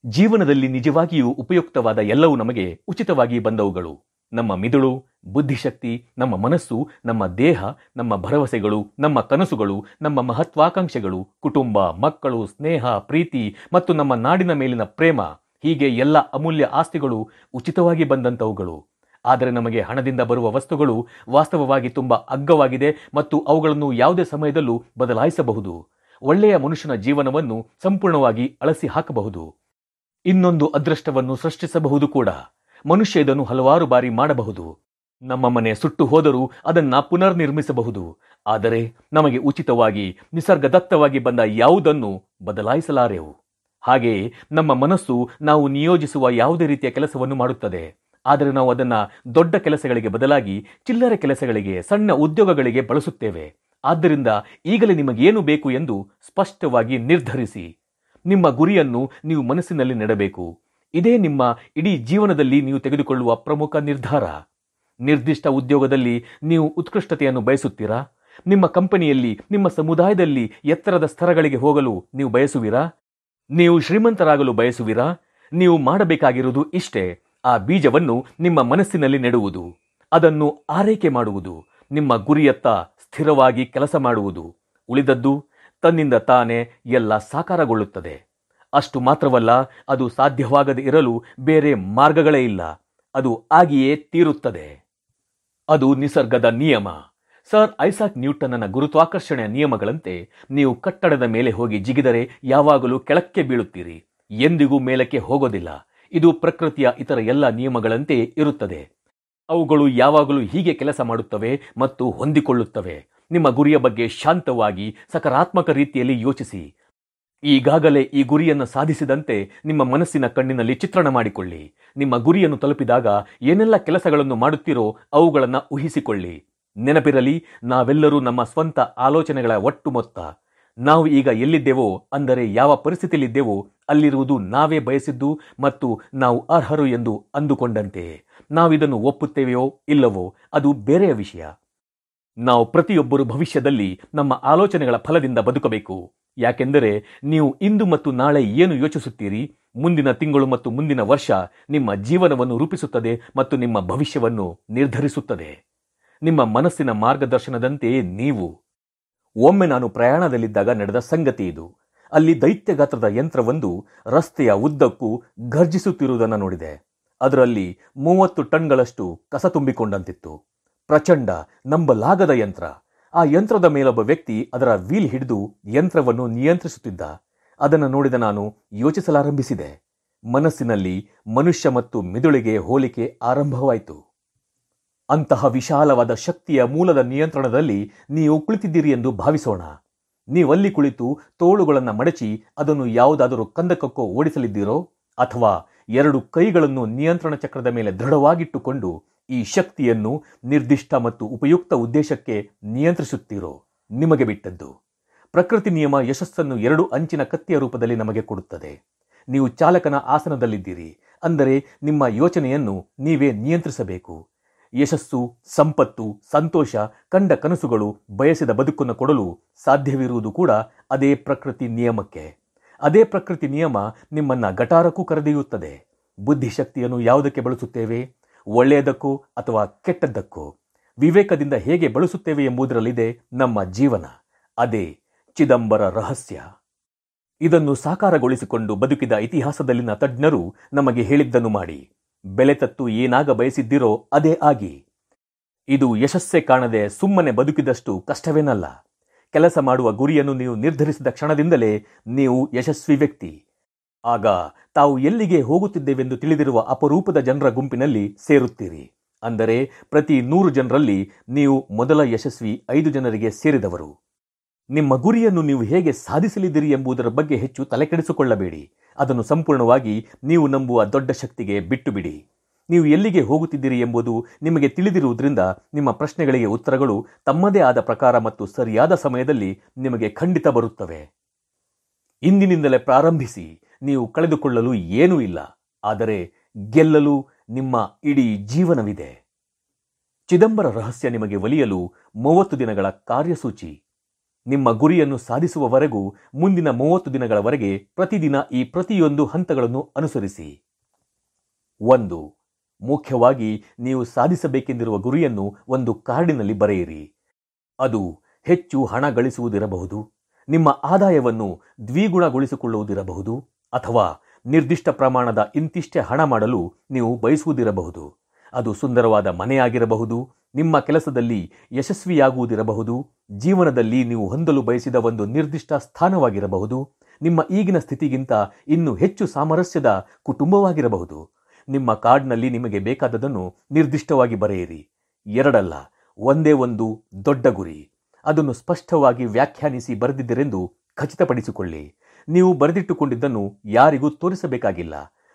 ಜೀವನದಲ್ಲಿ ನಿಜವಾಗಿಯೂ ಉಪಯುಕ್ತವಾದ ಎಲ್ಲವೂ ನಮಗೆ ಉಚಿತವಾಗಿ ಬಂದವುಗಳು. ನಮ್ಮ ಮಿದುಳು, ಬುದ್ಧಿಶಕ್ತಿ, ನಮ್ಮ ಮನಸ್ಸು, ನಮ್ಮ ದೇಹ, ನಮ್ಮ ಭರವಸೆಗಳು, ನಮ್ಮ ಕನಸುಗಳು, ನಮ್ಮ ಮಹತ್ವಾಕಾಂಕ್ಷೆಗಳು, ಕುಟುಂಬ, ಮಕ್ಕಳು, ಸ್ನೇಹ, ಪ್ರೀತಿ ಮತ್ತು ನಮ್ಮ ನಾಡಿನ ಮೇಲಿನ ಪ್ರೇಮ, ಹೀಗೆ ಎಲ್ಲ ಅಮೂಲ್ಯ ಆಸ್ತಿಗಳು ಉಚಿತವಾಗಿ ಬಂದಂಥವುಗಳು ಆದರೆ ನಮಗೆ ಹಣದಿಂದ ಬರುವ ವಸ್ತುಗಳು ವಾಸ್ತವವಾಗಿ ತುಂಬ ಅಗ್ಗವಾಗಿದೆ ಮತ್ತು ಅವುಗಳನ್ನು ಯಾವುದೇ ಸಮಯದಲ್ಲೂ ಬದಲಾಯಿಸಬಹುದು. ಒಳ್ಳೆಯ ಮನುಷ್ಯನ ಜೀವನವನ್ನು ಸಂಪೂರ್ಣವಾಗಿ ಅಳಸಿ ಹಾಕಬಹುದು ಇನ್ನೊಂದು ಅದೃಷ್ಟವನ್ನು ಸೃಷ್ಟಿಸಬಹುದು ಕೂಡ. ಮನುಷ್ಯ ಇದನ್ನು ಹಲವಾರು ಬಾರಿ ಮಾಡಬಹುದು. ನಮ್ಮ ಮನೆ ಸುಟ್ಟು ಹೋದರೂ ಅದನ್ನ ಪುನರ್ನಿರ್ಮಿಸಬಹುದು. ಆದರೆ ನಮಗೆ ಉಚಿತವಾಗಿ, ನಿಸರ್ಗದತ್ತವಾಗಿ ಬಂದ ಯಾವುದನ್ನು ಬದಲಾಯಿಸಲಾರೆವು? ಹಾಗೆಯೇ ನಮ್ಮ ಮನಸ್ಸು ನಾವು ನಿಯೋಜಿಸುವ ಯಾವುದೇ ರೀತಿಯ ಕೆಲಸವನ್ನು ಮಾಡುತ್ತದೆ. ಆದರೆ ನಾವು ಅದನ್ನು ದೊಡ್ಡ ಕೆಲಸಗಳಿಗೆ ಬದಲಾಗಿ, ಚಿಲ್ಲರೆ ಕೆಲಸಗಳಿಗೆ, ಸಣ್ಣ ಉದ್ಯೋಗಗಳಿಗೆ ಬಳಸುತ್ತೇವೆ. ಆದ್ದರಿಂದ ಈಗಲೇ ನಿಮಗೇನು ಬೇಕು ಎಂದು ಸ್ಪಷ್ಟವಾಗಿ ನಿರ್ಧರಿಸಿ. ನಿಮ್ಮ ಗುರಿಯನ್ನು ನೀವು ಮನಸ್ಸಿನಲ್ಲಿ ನೆಡಬೇಕು. ಇದೇ ನಿಮ್ಮ ಇಡೀ ಜೀವನದಲ್ಲಿ ನೀವು ತೆಗೆದುಕೊಳ್ಳುವ ಪ್ರಮುಖ ನಿರ್ಧಾರ. ನಿರ್ದಿಷ್ಟ ಉದ್ಯೋಗದಲ್ಲಿ ನೀವು ಉತ್ಕೃಷ್ಟತೆಯನ್ನು ಬಯಸುತ್ತೀರಾ? ನಿಮ್ಮ ಕಂಪನಿಯಲ್ಲಿ, ನಿಮ್ಮ ಸಮುದಾಯದಲ್ಲಿ ಎತ್ತರದ ಸ್ತರಗಳಿಗೆ ಹೋಗಲು ನೀವು ಬಯಸುವಿರಾ? ನೀವು ಶ್ರೀಮಂತರಾಗಲು ಬಯಸುವಿರಾ? ನೀವು ಮಾಡಬೇಕಾಗಿರುವುದು ಇಷ್ಟೇ. ಆ ಬೀಜವನ್ನು ನಿಮ್ಮ ಮನಸ್ಸಿನಲ್ಲಿ ನೆಡುವುದು. ಅದನ್ನು ಆರೈಕೆ ಮಾಡುವುದು. ನಿಮ್ಮ ಗುರಿಯತ್ತ ಸ್ಥಿರವಾಗಿ ಕೆಲಸ ಮಾಡುವುದು. ಉಳಿದದ್ದು ತನ್ನಿಂದ ತಾನೇ ಎಲ್ಲ ಸಾಕಾರಗೊಳ್ಳುತ್ತದೆ. ಅಷ್ಟು ಮಾತ್ರವಲ್ಲ, ಅದು ಸಾಧ್ಯವಾಗದೆ ಇರಲು ಬೇರೆ ಮಾರ್ಗಗಳೇ ಇಲ್ಲ. ಅದು ಆಗಿಯೇ ತೀರುತ್ತದೆ. ಅದು ನಿಸರ್ಗದ ನಿಯಮ. ಸರ್ ಐಸಾಕ್ ನ್ಯೂಟನ್ನ ಗುರುತ್ವಾಕರ್ಷಣೆಯ ನಿಯಮಗಳಂತೆ ನೀವು ಕಟ್ಟಡದ ಮೇಲೆ ಹೋಗಿ ಜಿಗಿದರೆ ಯಾವಾಗಲೂ ಕೆಳಕ್ಕೆ ಬೀಳುತ್ತೀರಿ. ಎಂದಿಗೂ ಮೇಲಕ್ಕೆ ಹೋಗೋದಿಲ್ಲ. ಇದು ಪ್ರಕೃತಿಯ ಇತರ ಎಲ್ಲ ನಿಯಮಗಳಂತೆ ಇರುತ್ತದೆ. ಅವುಗಳು ಯಾವಾಗಲೂ ಹೀಗೆ ಕೆಲಸ ಮಾಡುತ್ತವೆ ಮತ್ತು ಹೊಂದಿಕೊಳ್ಳುತ್ತವೆ. ನಿಮ್ಮ ಗುರಿಯ ಬಗ್ಗೆ ಶಾಂತವಾಗಿ, ಸಕಾರಾತ್ಮಕ ರೀತಿಯಲ್ಲಿ ಯೋಚಿಸಿ. ಈಗಾಗಲೇ ಈ ಗುರಿಯನ್ನು ಸಾಧಿಸಿದಂತೆ ನಿಮ್ಮ ಮನಸ್ಸಿನ ಕಣ್ಣಿನಲ್ಲಿ ಚಿತ್ರಣ ಮಾಡಿಕೊಳ್ಳಿ. ನಿಮ್ಮ ಗುರಿಯನ್ನು ತಲುಪಿದಾಗ ಏನೆಲ್ಲ ಕೆಲಸಗಳನ್ನು ಮಾಡುತ್ತೀರೋ ಅವುಗಳನ್ನು ಊಹಿಸಿಕೊಳ್ಳಿ. ನೆನಪಿರಲಿ, ನಾವೆಲ್ಲರೂ ನಮ್ಮ ಸ್ವಂತ ಆಲೋಚನೆಗಳ ಒಟ್ಟು ಮೊತ್ತ. ನಾವು ಈಗ ಎಲ್ಲಿದ್ದೇವೋ, ಅಂದರೆ ಯಾವ ಪರಿಸ್ಥಿತಿಯಲ್ಲಿದ್ದೆವೋ, ಅಲ್ಲಿರುವುದು ನಾವೇ ಬಯಸಿದ್ದು ಮತ್ತು ನಾವು ಅರ್ಹರು ಎಂದು ಅಂದುಕೊಂಡಂತೆ. ನಾವಿದನ್ನು ಒಪ್ಪುತ್ತೇವೆಯೋ ಇಲ್ಲವೋ, ಅದು ಬೇರೆಯ ವಿಷಯ. ನಾವು ಪ್ರತಿಯೊಬ್ಬರು ಭವಿಷ್ಯದಲ್ಲಿ ನಮ್ಮ ಆಲೋಚನೆಗಳ ಫಲದಿಂದ ಬದುಕಬೇಕು. ಯಾಕೆಂದರೆ ನೀವು ಇಂದು ಮತ್ತು ನಾಳೆ ಏನು ಯೋಚಿಸುತ್ತೀರಿ? ಮುಂದಿನ ತಿಂಗಳು ಮತ್ತು ಮುಂದಿನ ವರ್ಷ ನಿಮ್ಮ ಜೀವನವನ್ನು ರೂಪಿಸುತ್ತದೆ ಮತ್ತು ನಿಮ್ಮ ಭವಿಷ್ಯವನ್ನು ನಿರ್ಧರಿಸುತ್ತದೆ. ನಿಮ್ಮ ಮನಸ್ಸಿನ ಮಾರ್ಗದರ್ಶನದಂತೆಯೇ ನೀವು. ಒಮ್ಮೆ ನಾನು ಪ್ರಯಾಣದಲ್ಲಿದ್ದಾಗ ನಡೆದ ಸಂಗತಿ ಇದು. ಅಲ್ಲಿ ದೈತ್ಯ ಗಾತ್ರದ ಯಂತ್ರವೊಂದು ರಸ್ತೆಯ ಉದ್ದಕ್ಕೂ ಘರ್ಜಿಸುತ್ತಿರುವುದನ್ನು ನೋಡಿದೆ. ಅದರಲ್ಲಿ ಮೂವತ್ತು ಟನ್ಗಳಷ್ಟು ಕಸ ತುಂಬಿಕೊಂಡಂತಿತ್ತು. ಪ್ರಚಂಡ ನಂಬಲಾಗದ ಯಂತ್ರ. ಆ ಯಂತ್ರದ ಮೇಲೊಬ್ಬ ವ್ಯಕ್ತಿ ಅದರ ವೀಲ್ ಹಿಡಿದು ಯಂತ್ರವನ್ನು ನಿಯಂತ್ರಿಸುತ್ತಿದ್ದ. ಅದನ್ನು ನೋಡಿದ ನಾನು ಯೋಚಿಸಲಾರಂಭಿಸಿದೆ. ಮನಸ್ಸಿನಲ್ಲಿ ಮನುಷ್ಯ ಮತ್ತು ಮಿದುಳಿಗೆ ಹೋಲಿಕೆ ಆರಂಭವಾಯಿತು. ಅಂತಹ ವಿಶಾಲವಾದ ಶಕ್ತಿಯ ಮೂಲದ ನಿಯಂತ್ರಣದಲ್ಲಿ ನೀವು ಕುಳಿತಿದ್ದೀರಿ ಎಂದು ಭಾವಿಸೋಣ. ನೀವಲ್ಲಿ ಕುಳಿತು ತೋಳುಗಳನ್ನು ಮಡಚಿ ಅದನ್ನು ಯಾವುದಾದರೂ ಕಂದಕಕ್ಕೋ ಓಡಿಸಲಿದ್ದೀರೋ ಅಥವಾ ಎರಡು ಕೈಗಳನ್ನು ನಿಯಂತ್ರಣ ಚಕ್ರದ ಮೇಲೆ ದೃಢವಾಗಿಟ್ಟುಕೊಂಡು ಈ ಶಕ್ತಿಯನ್ನು ನಿರ್ದಿಷ್ಟ ಮತ್ತು ಉಪಯುಕ್ತ ಉದ್ದೇಶಕ್ಕೆ ನಿಯಂತ್ರಿಸುತ್ತೀರೋ ನಿಮಗೆ ಬಿಟ್ಟದ್ದು. ಪ್ರಕೃತಿ ನಿಯಮ ಯಶಸ್ಸನ್ನು ಎರಡು ಅಂಚಿನ ಕತ್ತಿಯ ರೂಪದಲ್ಲಿ ನಮಗೆ ಕೊಡುತ್ತದೆ. ನೀವು ಚಾಲಕನ ಆಸನದಲ್ಲಿದ್ದೀರಿ, ಅಂದರೆ ನಿಮ್ಮ ಯೋಚನೆಯನ್ನು ನೀವೇ ನಿಯಂತ್ರಿಸಬೇಕು. ಯಶಸ್ಸು, ಸಂಪತ್ತು, ಸಂತೋಷ, ಕಂಡ ಕನಸುಗಳು ಬಯಸಿದ ಬದುಕನ್ನು ಕೊಡಲು ಸಾಧ್ಯವಿರುವುದು ಕೂಡ ಅದೇ ಪ್ರಕೃತಿ ನಿಯಮಕ್ಕೆ. ಅದೇ ಪ್ರಕೃತಿ ನಿಯಮ ನಿಮ್ಮನ್ನ ಗಟಾರಕ್ಕೂ ಕರೆದೊಯ್ಯುತ್ತದೆ. ಬುದ್ಧಿಶಕ್ತಿಯನ್ನು ಯಾವುದಕ್ಕೆ ಬಳಸುತ್ತೇವೆ? ಒಳ್ಳೆಯದಕ್ಕೋ ಅಥವಾ ಕೆಟ್ಟದ್ದಕ್ಕೋ? ವಿವೇಕದಿಂದ ಹೇಗೆ ಬಳಸುತ್ತೇವೆ ಎಂಬುದರಲ್ಲಿದೆ ನಮ್ಮ ಜೀವನ. ಅದೇ ಚಿದಂಬರ ರಹಸ್ಯ. ಇದನ್ನು ಸಾಕಾರಗೊಳಿಸಿಕೊಂಡು ಬದುಕಿದ ಇತಿಹಾಸದಲ್ಲಿನ ತಜ್ಞರು ನಮಗೆ ಹೇಳಿದ್ದನ್ನು ಮಾಡಿ. ಬೆಲೆ ತತ್ತು ಏನಾಗ ಬಯಸಿದ್ದಿರೋ ಅದೇ ಆಗಿ. ಇದು ಯಶಸ್ಸೇ ಕಾಣದೆ ಸುಮ್ಮನೆ ಬದುಕಿದಷ್ಟು ಕಷ್ಟವೇನಲ್ಲ. ಕೆಲಸ ಮಾಡುವ ಗುರಿಯನ್ನು ನೀವು ನಿರ್ಧರಿಸಿದ ಕ್ಷಣದಿಂದಲೇ ನೀವು ಯಶಸ್ವಿ ವ್ಯಕ್ತಿ. ಆಗ ತಾವು ಎಲ್ಲಿಗೆ ಹೋಗುತ್ತಿದ್ದೇವೆಂದು ತಿಳಿದಿರುವ ಅಪರೂಪದ ಜನರ ಗುಂಪಿನಲ್ಲಿ ಸೇರುತ್ತೀರಿ. ಅಂದರೆ ಪ್ರತಿ ನೂರು ಜನರಲ್ಲಿ ನೀವು ಮೊದಲ ಯಶಸ್ವಿ ಐದು ಜನರಿಗೆ ಸೇರಿದವರು. ನಿಮ್ಮ ಗುರಿಯನ್ನು ನೀವು ಹೇಗೆ ಸಾಧಿಸಲಿದ್ದೀರಿ ಎಂಬುದರ ಬಗ್ಗೆ ಹೆಚ್ಚು ತಲೆಕೆಡಿಸಿಕೊಳ್ಳಬೇಡಿ. ಅದನ್ನು ಸಂಪೂರ್ಣವಾಗಿ ನೀವು ನಂಬುವ ದೊಡ್ಡ ಶಕ್ತಿಗೆ ಬಿಟ್ಟು ಬಿಡಿ ನೀವು ಎಲ್ಲಿಗೆ ಹೋಗುತ್ತಿದ್ದೀರಿ ಎಂಬುದು ನಿಮಗೆ ತಿಳಿದಿರುವುದರಿಂದ ನಿಮ್ಮ ಪ್ರಶ್ನೆಗಳಿಗೆ ಉತ್ತರಗಳು ತಮ್ಮದೇ ಆದ ಪ್ರಕಾರ ಮತ್ತು ಸರಿಯಾದ ಸಮಯದಲ್ಲಿ ನಿಮಗೆ ಖಂಡಿತ ಬರುತ್ತವೆ. ಇಂದಿನಿಂದಲೇ ಪ್ರಾರಂಭಿಸಿ. ನೀವು ಕಳೆದುಕೊಳ್ಳಲು ಏನೂ ಇಲ್ಲ. ಆದರೆ ಗೆಲ್ಲಲು ನಿಮ್ಮ ಇಡೀ ಜೀವನವಿದೆ. ಚಿದಂಬರ ರಹಸ್ಯ ನಿಮಗೆ ಒಲಿಯಲು ಮೂವತ್ತು ದಿನಗಳ ಕಾರ್ಯಸೂಚಿ. ನಿಮ್ಮ ಗುರಿಯನ್ನು ಸಾಧಿಸುವವರೆಗೂ ಮುಂದಿನ ಮೂವತ್ತು ದಿನಗಳವರೆಗೆ ಪ್ರತಿದಿನ ಈ ಪ್ರತಿಯೊಂದು ಹಂತಗಳನ್ನು ಅನುಸರಿಸಿ. ಒಂದು, ಮುಖ್ಯವಾಗಿ ನೀವು ಸಾಧಿಸಬೇಕೆಂದಿರುವ ಗುರಿಯನ್ನು ಒಂದು ಕಾರ್ಡಿನಲ್ಲಿ ಬರೆಯಿರಿ. ಅದು ಹೆಚ್ಚು ಹಣ ಗಳಿಸುವುದಿರಬಹುದು. ನಿಮ್ಮ ಆದಾಯವನ್ನು ದ್ವಿಗುಣಗೊಳಿಸಿಕೊಳ್ಳುವುದಿರಬಹುದು. ಅಥವಾ ನಿರ್ದಿಷ್ಟ ಪ್ರಮಾಣದ ಇಂತಿಷ್ಟೇ ಹಣ ಮಾಡಲು ನೀವು ಬಯಸುವುದಿರಬಹುದು. ಅದು ಸುಂದರವಾದ ಮನೆಯಾಗಿರಬಹುದು, ನಿಮ್ಮ ಕೆಲಸದಲ್ಲಿ ಯಶಸ್ವಿಯಾಗುವುದಿರಬಹುದು, ಜೀವನದಲ್ಲಿ ನೀವು ಹೊಂದಲು ಬಯಸಿದ ಒಂದು ನಿರ್ದಿಷ್ಟ ಸ್ಥಾನವಾಗಿರಬಹುದು, ನಿಮ್ಮ ಈಗಿನ ಸ್ಥಿತಿಗಿಂತ ಇನ್ನೂ ಹೆಚ್ಚು ಸಾಮರಸ್ಯದ ಕುಟುಂಬವಾಗಿರಬಹುದು. ನಿಮ್ಮ ಕಾರ್ಡ್ನಲ್ಲಿ ನಿಮಗೆ ಬೇಕಾದದನ್ನು ನಿರ್ದಿಷ್ಟವಾಗಿ ಬರೆಯಿರಿ. ಎರಡಲ್ಲ, ಒಂದೇ ಒಂದು ದೊಡ್ಡ ಗುರಿ. ಅದನ್ನು ಸ್ಪಷ್ಟವಾಗಿ ವ್ಯಾಖ್ಯಾನಿಸಿ ಬರೆದಿದ್ದರೆಂದು ಖಚಿತಪಡಿಸಿಕೊಳ್ಳಿ. ನೀವು ಬರೆದಿಟ್ಟುಕೊಂಡಿದ್ದನ್ನು ಯಾರಿಗೂ ತೋರಿಸಬೇಕಾಗಿಲ್ಲ.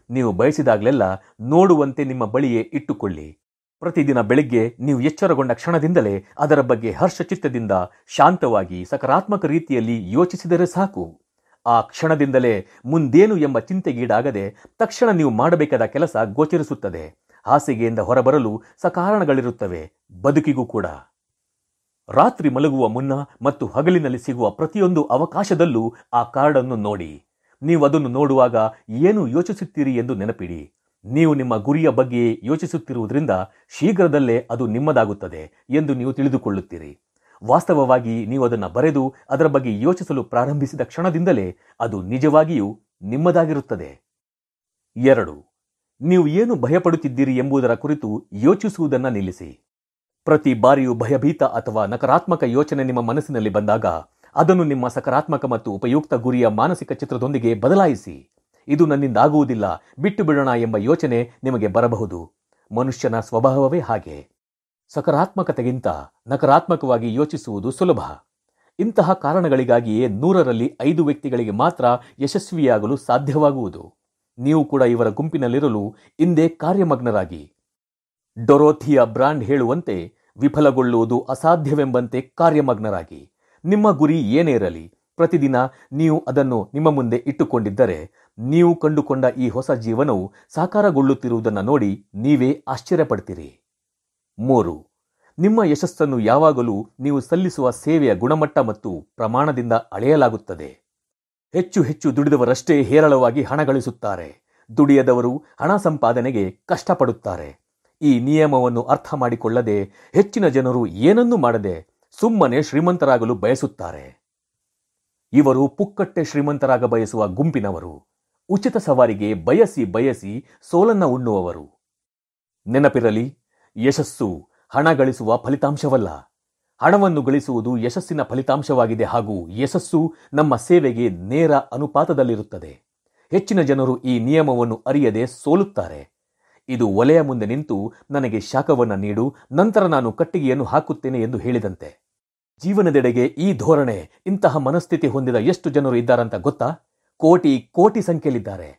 ನೀವು ಬಯಸಿದಾಗಲೆಲ್ಲ ನೋಡುವಂತೆ ನಿಮ್ಮ ಬಳಿಯೇ ಇಟ್ಟುಕೊಳ್ಳಿ. ಪ್ರತಿದಿನ ಬೆಳಿಗ್ಗೆ ನೀವು ಎಚ್ಚರಗೊಂಡ ಕ್ಷಣದಿಂದಲೇ ಅದರ ಬಗ್ಗೆ ಹರ್ಷಚಿತ್ತದಿಂದ ಶಾಂತವಾಗಿ ಸಕಾರಾತ್ಮಕ ರೀತಿಯಲ್ಲಿ ಯೋಚಿಸಿದರೆ ಸಾಕು. ಆ ಕ್ಷಣದಿಂದಲೇ ಮುಂದೇನು ಎಂಬ ಚಿಂತೆಗೀಡಾಗದೆ ತಕ್ಷಣ ನೀವು ಮಾಡಬೇಕಾದ ಕೆಲಸ ಗೋಚರಿಸುತ್ತದೆ. ಹಾಸಿಗೆಯಿಂದ ಹೊರಬರಲು ಸಕಾರಣಗಳಿರುತ್ತವೆ, ಬದುಕಿಗೂ ಕೂಡ. ರಾತ್ರಿ ಮಲಗುವ ಮುನ್ನ ಮತ್ತು ಹಗಲಿನಲ್ಲಿ ಸಿಗುವ ಪ್ರತಿಯೊಂದು ಅವಕಾಶದಲ್ಲೂ ಆ ಕಾರ್ಡನ್ನು ನೋಡಿ. ನೀವು ಅದನ್ನು ನೋಡುವಾಗ ಏನು ಯೋಚಿಸುತ್ತೀರಿ ಎಂದು ನೆನಪಿಡಿ. ನೀವು ನಿಮ್ಮ ಗುರಿಯ ಬಗ್ಗೆ ಯೋಚಿಸುತ್ತಿರುವುದರಿಂದ ಶೀಘ್ರದಲ್ಲೇ ಅದು ನಿಮ್ಮದಾಗುತ್ತದೆ ಎಂದು ನೀವು ತಿಳಿದುಕೊಳ್ಳುತ್ತೀರಿ. ವಾಸ್ತವವಾಗಿ ನೀವು ಅದನ್ನು ಬರೆದು ಅದರ ಬಗ್ಗೆ ಯೋಚಿಸಲು ಪ್ರಾರಂಭಿಸಿದ ಕ್ಷಣದಿಂದಲೇ ಅದು ನಿಜವಾಗಿಯೂ ನಿಮ್ಮದಾಗಿರುತ್ತದೆ. ಎರಡು. ನೀವು ಏನು ಭಯಪಡುತ್ತಿದ್ದೀರಿ ಎಂಬುದರ ಕುರಿತು ಯೋಚಿಸುವುದನ್ನು ನಿಲ್ಲಿಸಿ. ಪ್ರತಿ ಬಾರಿಯೂ ಭಯಭೀತ ಅಥವಾ ನಕಾರಾತ್ಮಕ ಯೋಚನೆ ನಿಮ್ಮ ಮನಸ್ಸಿನಲ್ಲಿ ಬಂದಾಗ ಅದನ್ನು ನಿಮ್ಮ ಸಕಾರಾತ್ಮಕ ಮತ್ತು ಉಪಯುಕ್ತ ಗುರಿಯ ಮಾನಸಿಕ ಚಿತ್ರದೊಂದಿಗೆ ಬದಲಾಯಿಸಿ. ಇದು ನನ್ನಿಂದ ಆಗುವುದಿಲ್ಲ, ಬಿಟ್ಟು ಬಿಡೋಣ ಎಂಬ ಯೋಚನೆ ನಿಮಗೆ ಬರಬಹುದು. ಮನುಷ್ಯನ ಸ್ವಭಾವವೇ ಹಾಗೆ. ಸಕಾರಾತ್ಮಕತೆಗಿಂತ ನಕಾರಾತ್ಮಕವಾಗಿ ಯೋಚಿಸುವುದು ಸುಲಭ. ಇಂತಹ ಕಾರಣಗಳಿಗಾಗಿಯೇ ನೂರರಲ್ಲಿ ಐದು ವ್ಯಕ್ತಿಗಳಿಗೆ ಮಾತ್ರ ಯಶಸ್ವಿಯಾಗಲು ಸಾಧ್ಯವಾಗುವುದು. ನೀವು ಕೂಡ ಇವರ ಗುಂಪಿನಲ್ಲಿರಲು ಹಿಂದೆ ಕಾರ್ಯಮಗ್ನರಾಗಿ. ಡೊರೋಥಿಯಾ ಬ್ರಾಂಡ್ ಹೇಳುವಂತೆ ವಿಫಲಗೊಳ್ಳುವುದು ಅಸಾಧ್ಯವೆಂಬಂತೆ ಕಾರ್ಯಮಗ್ನರಾಗಿ. ನಿಮ್ಮ ಗುರಿ ಏನೇ ಇರಲಿ, ಪ್ರತಿದಿನ ನೀವು ಅದನ್ನು ನಿಮ್ಮ ಮುಂದೆ ಇಟ್ಟುಕೊಂಡಿದ್ದರೆ, ನೀವು ಕಂಡುಕೊಂಡ ಈ ಹೊಸ ಜೀವನವು ಸಾಕಾರಗೊಳ್ಳುತ್ತಿರುವುದನ್ನು ನೋಡಿ ನೀವೇ ಆಶ್ಚರ್ಯಪಡ್ತೀರಿ. ಮೂರು, ನಿಮ್ಮ ಯಶಸ್ಸನ್ನು ಯಾವಾಗಲೂ ನೀವು ಸಲ್ಲಿಸುವ ಸೇವೆಯ ಗುಣಮಟ್ಟ ಮತ್ತು ಪ್ರಮಾಣದಿಂದ ಅಳೆಯಲಾಗುತ್ತದೆ. ಹೆಚ್ಚು ಹೆಚ್ಚು ದುಡಿದವರಷ್ಟೇ ಹೇರಳವಾಗಿ ಹಣ ಗಳಿಸುತ್ತಾರೆ. ದುಡಿಯದವರು ಹಣ ಸಂಪಾದನೆಗೆ ಕಷ್ಟಪಡುತ್ತಾರೆ. ಈ ನಿಯಮವನ್ನು ಅರ್ಥ ಮಾಡಿಕೊಳ್ಳದೆ ಹೆಚ್ಚಿನ ಜನರು ಏನನ್ನೂ ಮಾಡದೆ ಸುಮ್ಮನೆ ಶ್ರೀಮಂತರಾಗಲು ಬಯಸುತ್ತಾರೆ. ಇವರು ಪುಕ್ಕಟ್ಟೆ ಶ್ರೀಮಂತರಾಗ ಬಯಸುವ ಗುಂಪಿನವರು. ಉಚಿತ ಸವಾರಿಗೆ ಬಯಸಿ ಬಯಸಿ ಸೋಲನ್ನ ಉಣ್ಣುವವರು. ನೆನಪಿರಲಿ, ಯಶಸ್ಸು ಹಣ ಗಳಿಸುವ ಫಲಿತಾಂಶವಲ್ಲ. ಹಣವನ್ನು ಗಳಿಸುವುದು ಯಶಸ್ಸಿನ ಫಲಿತಾಂಶವಾಗಿದೆ ಹಾಗೂ ಯಶಸ್ಸು ನಮ್ಮ ಸೇವೆಗೆ ನೇರ ಅನುಪಾತದಲ್ಲಿರುತ್ತದೆ. ಹೆಚ್ಚಿನ ಜನರು ಈ ನಿಯಮವನ್ನು ಅರಿಯದೆ ಸೋಲುತ್ತಾರೆ. ಇದು ಒಲೆಯ ಮುಂದೆ ನಿಂತು ನನಗೆ ಶಾಖವನ್ನ ನೀಡು, ನಂತರ ನಾನು ಕಟ್ಟಿಗೆಯನ್ನು ಹಾಕುತ್ತೇನೆ ಎಂದು ಹೇಳಿದಂತೆ. ಜೀವನದೆಡೆಗೆ ಈ ಧೋರಣೆ ಇಂತಹ ಮನಸ್ಥಿತಿ ಹೊಂದಿದ ಎಷ್ಟು ಜನರು ಇದ್ದಾರಂತ ಗೊತ್ತಾ? ಕೋಟಿ ಕೋಟಿ ಸಂಖ್ಯೆಯಲ್ಲಿದ್ದಾರೆ.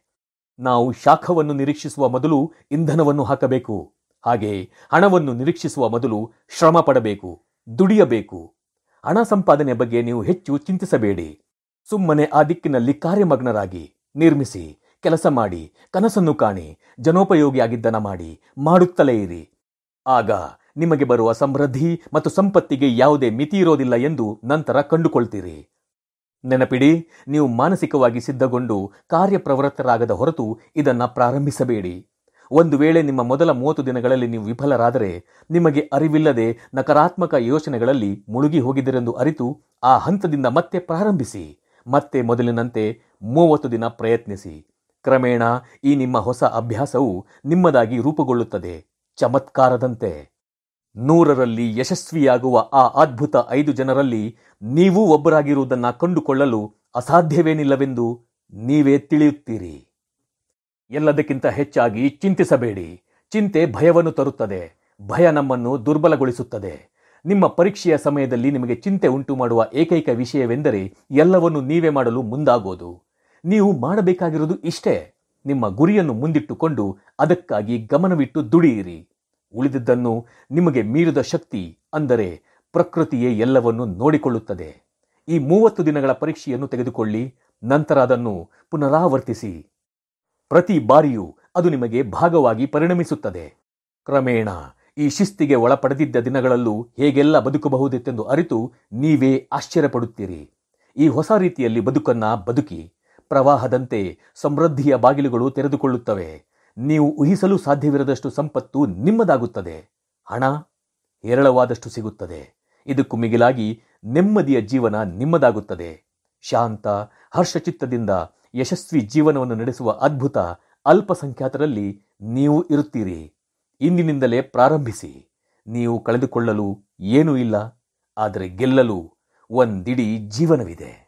ನಾವು ಶಾಖವನ್ನು ನಿರೀಕ್ಷಿಸುವ ಮೊದಲು ಇಂಧನವನ್ನು ಹಾಕಬೇಕು. ಹಾಗೆ ಹಣವನ್ನು ನಿರೀಕ್ಷಿಸುವ ಮೊದಲು ಶ್ರಮ ಪಡಬೇಕು, ದುಡಿಯಬೇಕು. ಹಣ ಸಂಪಾದನೆ ಬಗ್ಗೆ ನೀವು ಹೆಚ್ಚು ಚಿಂತಿಸಬೇಡಿ. ಸುಮ್ಮನೆ ಆ ದಿಕ್ಕಿನಲ್ಲಿ ಕಾರ್ಯಮಗ್ನರಾಗಿ ನಿರ್ಮಿಸಿ ಕೆಲಸ ಮಾಡಿ, ಕನಸನ್ನು ಕಾಣಿ ಜನೋಪಯೋಗಿಯಾಗಿದ್ದನ ಮಾಡಿ, ಮಾಡುತ್ತಲೇ ಇರಿ. ಆಗ ನಿಮಗೆ ಬರುವ ಸಮೃದ್ಧಿ ಮತ್ತು ಸಂಪತ್ತಿಗೆ ಯಾವುದೇ ಮಿತಿ ಇರೋದಿಲ್ಲ ಎಂದು ನಂತರ ಕಂಡುಕೊಳ್ತೀರಿ. ನೆನಪಿಡಿ, ನೀವು ಮಾನಸಿಕವಾಗಿ ಸಿದ್ಧಗೊಂಡು ಕಾರ್ಯಪ್ರವೃತ್ತರಾಗದ ಹೊರತು ಇದನ್ನು ಪ್ರಾರಂಭಿಸಬೇಡಿ. ಒಂದು ವೇಳೆ ನಿಮ್ಮ ಮೊದಲ ಮೂವತ್ತು ದಿನಗಳಲ್ಲಿ ನೀವು ವಿಫಲರಾದರೆ, ನಿಮಗೆ ಅರಿವಿಲ್ಲದೆ ನಕಾರಾತ್ಮಕ ಯೋಚನೆಗಳಲ್ಲಿ ಮುಳುಗಿ ಹೋಗಿದ್ದೀರೆಂದು ಅರಿತು, ಆ ಹಂತದಿಂದ ಮತ್ತೆ ಪ್ರಾರಂಭಿಸಿ. ಮತ್ತೆ ಮೊದಲಿನಂತೆ ಮೂವತ್ತು ದಿನ ಪ್ರಯತ್ನಿಸಿ. ಕ್ರಮೇಣ ಈ ನಿಮ್ಮ ಹೊಸ ಅಭ್ಯಾಸವು ನಿಮ್ಮದಾಗಿ ರೂಪುಗೊಳ್ಳುತ್ತದೆ. ಚಮತ್ಕಾರದಂತೆ. ನೂರರಲ್ಲಿ ಯಶಸ್ವಿಯಾಗುವ ಆ ಅದ್ಭುತ ಐದು ಜನರಲ್ಲಿ ನೀವೂ ಒಬ್ಬರಾಗಿರುವುದನ್ನು ಕಂಡುಕೊಳ್ಳಲು ಅಸಾಧ್ಯವೇನಿಲ್ಲವೆಂದು ನೀವೇ ತಿಳಿಯುತ್ತೀರಿ. ಎಲ್ಲದಕ್ಕಿಂತ ಹೆಚ್ಚಾಗಿ ಚಿಂತಿಸಬೇಡಿ. ಚಿಂತೆ ಭಯವನ್ನು ತರುತ್ತದೆ. ಭಯ ನಮ್ಮನ್ನು ದುರ್ಬಲಗೊಳಿಸುತ್ತದೆ. ನಿಮ್ಮ ಪರೀಕ್ಷೆಯ ಸಮಯದಲ್ಲಿ ನಿಮಗೆ ಚಿಂತೆ ಉಂಟು ಮಾಡುವ ಏಕೈಕ ವಿಷಯವೆಂದರೆ ಎಲ್ಲವನ್ನು ನೀವೇ ಮಾಡಲು ಮುಂದಾಗೋದು. ನೀವು ಮಾಡಬೇಕಾಗಿರುವುದು ಇಷ್ಟೇ. ನಿಮ್ಮ ಗುರಿಯನ್ನು ಮುಂದಿಟ್ಟುಕೊಂಡು ಅದಕ್ಕಾಗಿ ಗಮನವಿಟ್ಟು ದುಡಿಯಿರಿ. ಉಳಿದಿದ್ದನ್ನು ನಿಮಗೆ ಮೀರಿದ ಶಕ್ತಿ ಅಂದರೆ ಪ್ರಕೃತಿಯೇ ಎಲ್ಲವನ್ನು ನೋಡಿಕೊಳ್ಳುತ್ತದೆ. ಈ ಮೂವತ್ತು ದಿನಗಳ ಪರೀಕ್ಷೆಯನ್ನು ತೆಗೆದುಕೊಳ್ಳಿ, ನಂತರ ಅದನ್ನು ಪುನರಾವರ್ತಿಸಿ. ಪ್ರತಿ ಬಾರಿಯೂ ಅದು ನಿಮಗೆ ಭಾಗವಾಗಿ ಪರಿಣಮಿಸುತ್ತದೆ. ಕ್ರಮೇಣ ಈ ಶಿಸ್ತಿಗೆ ಒಳಪಡೆದಿದ್ದ ದಿನಗಳಲ್ಲೂ ಹೇಗೆಲ್ಲ ಬದುಕಬಹುದಿತ್ತೆಂದು ಅರಿತು ನೀವೇ ಆಶ್ಚರ್ಯಪಡುತ್ತೀರಿ. ಈ ಹೊಸ ರೀತಿಯಲ್ಲಿ ಬದುಕನ್ನ ಬದುಕಿ ಪ್ರವಾಹದಂತೆ ಸಮೃದ್ಧಿಯ ಬಾಗಿಲುಗಳು ತೆರೆದುಕೊಳ್ಳುತ್ತವೆ. ನೀವು ಊಹಿಸಲು ಸಾಧ್ಯವಿರದಷ್ಟು ಸಂಪತ್ತು ನಿಮ್ಮದಾಗುತ್ತದೆ. ಹಣ ಹೇರಳವಾದಷ್ಟು ಸಿಗುತ್ತದೆ. ಇದಕ್ಕೂ ಮಿಗಿಲಾಗಿ ನೆಮ್ಮದಿಯ ಜೀವನ ನಿಮ್ಮದಾಗುತ್ತದೆ. ಶಾಂತ, ಹರ್ಷಚಿತ್ತದಿಂದ ಯಶಸ್ವಿ ಜೀವನವನ್ನು ನಡೆಸುವ ಅದ್ಭುತ ಅಲ್ಪಸಂಖ್ಯಾತರಲ್ಲಿ ನೀವು ಇರುತ್ತೀರಿ. ಇಂದಿನಿಂದಲೇ ಪ್ರಾರಂಭಿಸಿ. ನೀವು ಕಳೆದುಕೊಳ್ಳಲು ಏನೂ ಇಲ್ಲ, ಆದರೆ ಗೆಲ್ಲಲು ಒಂದಿಡೀ ಜೀವನವಿದೆ.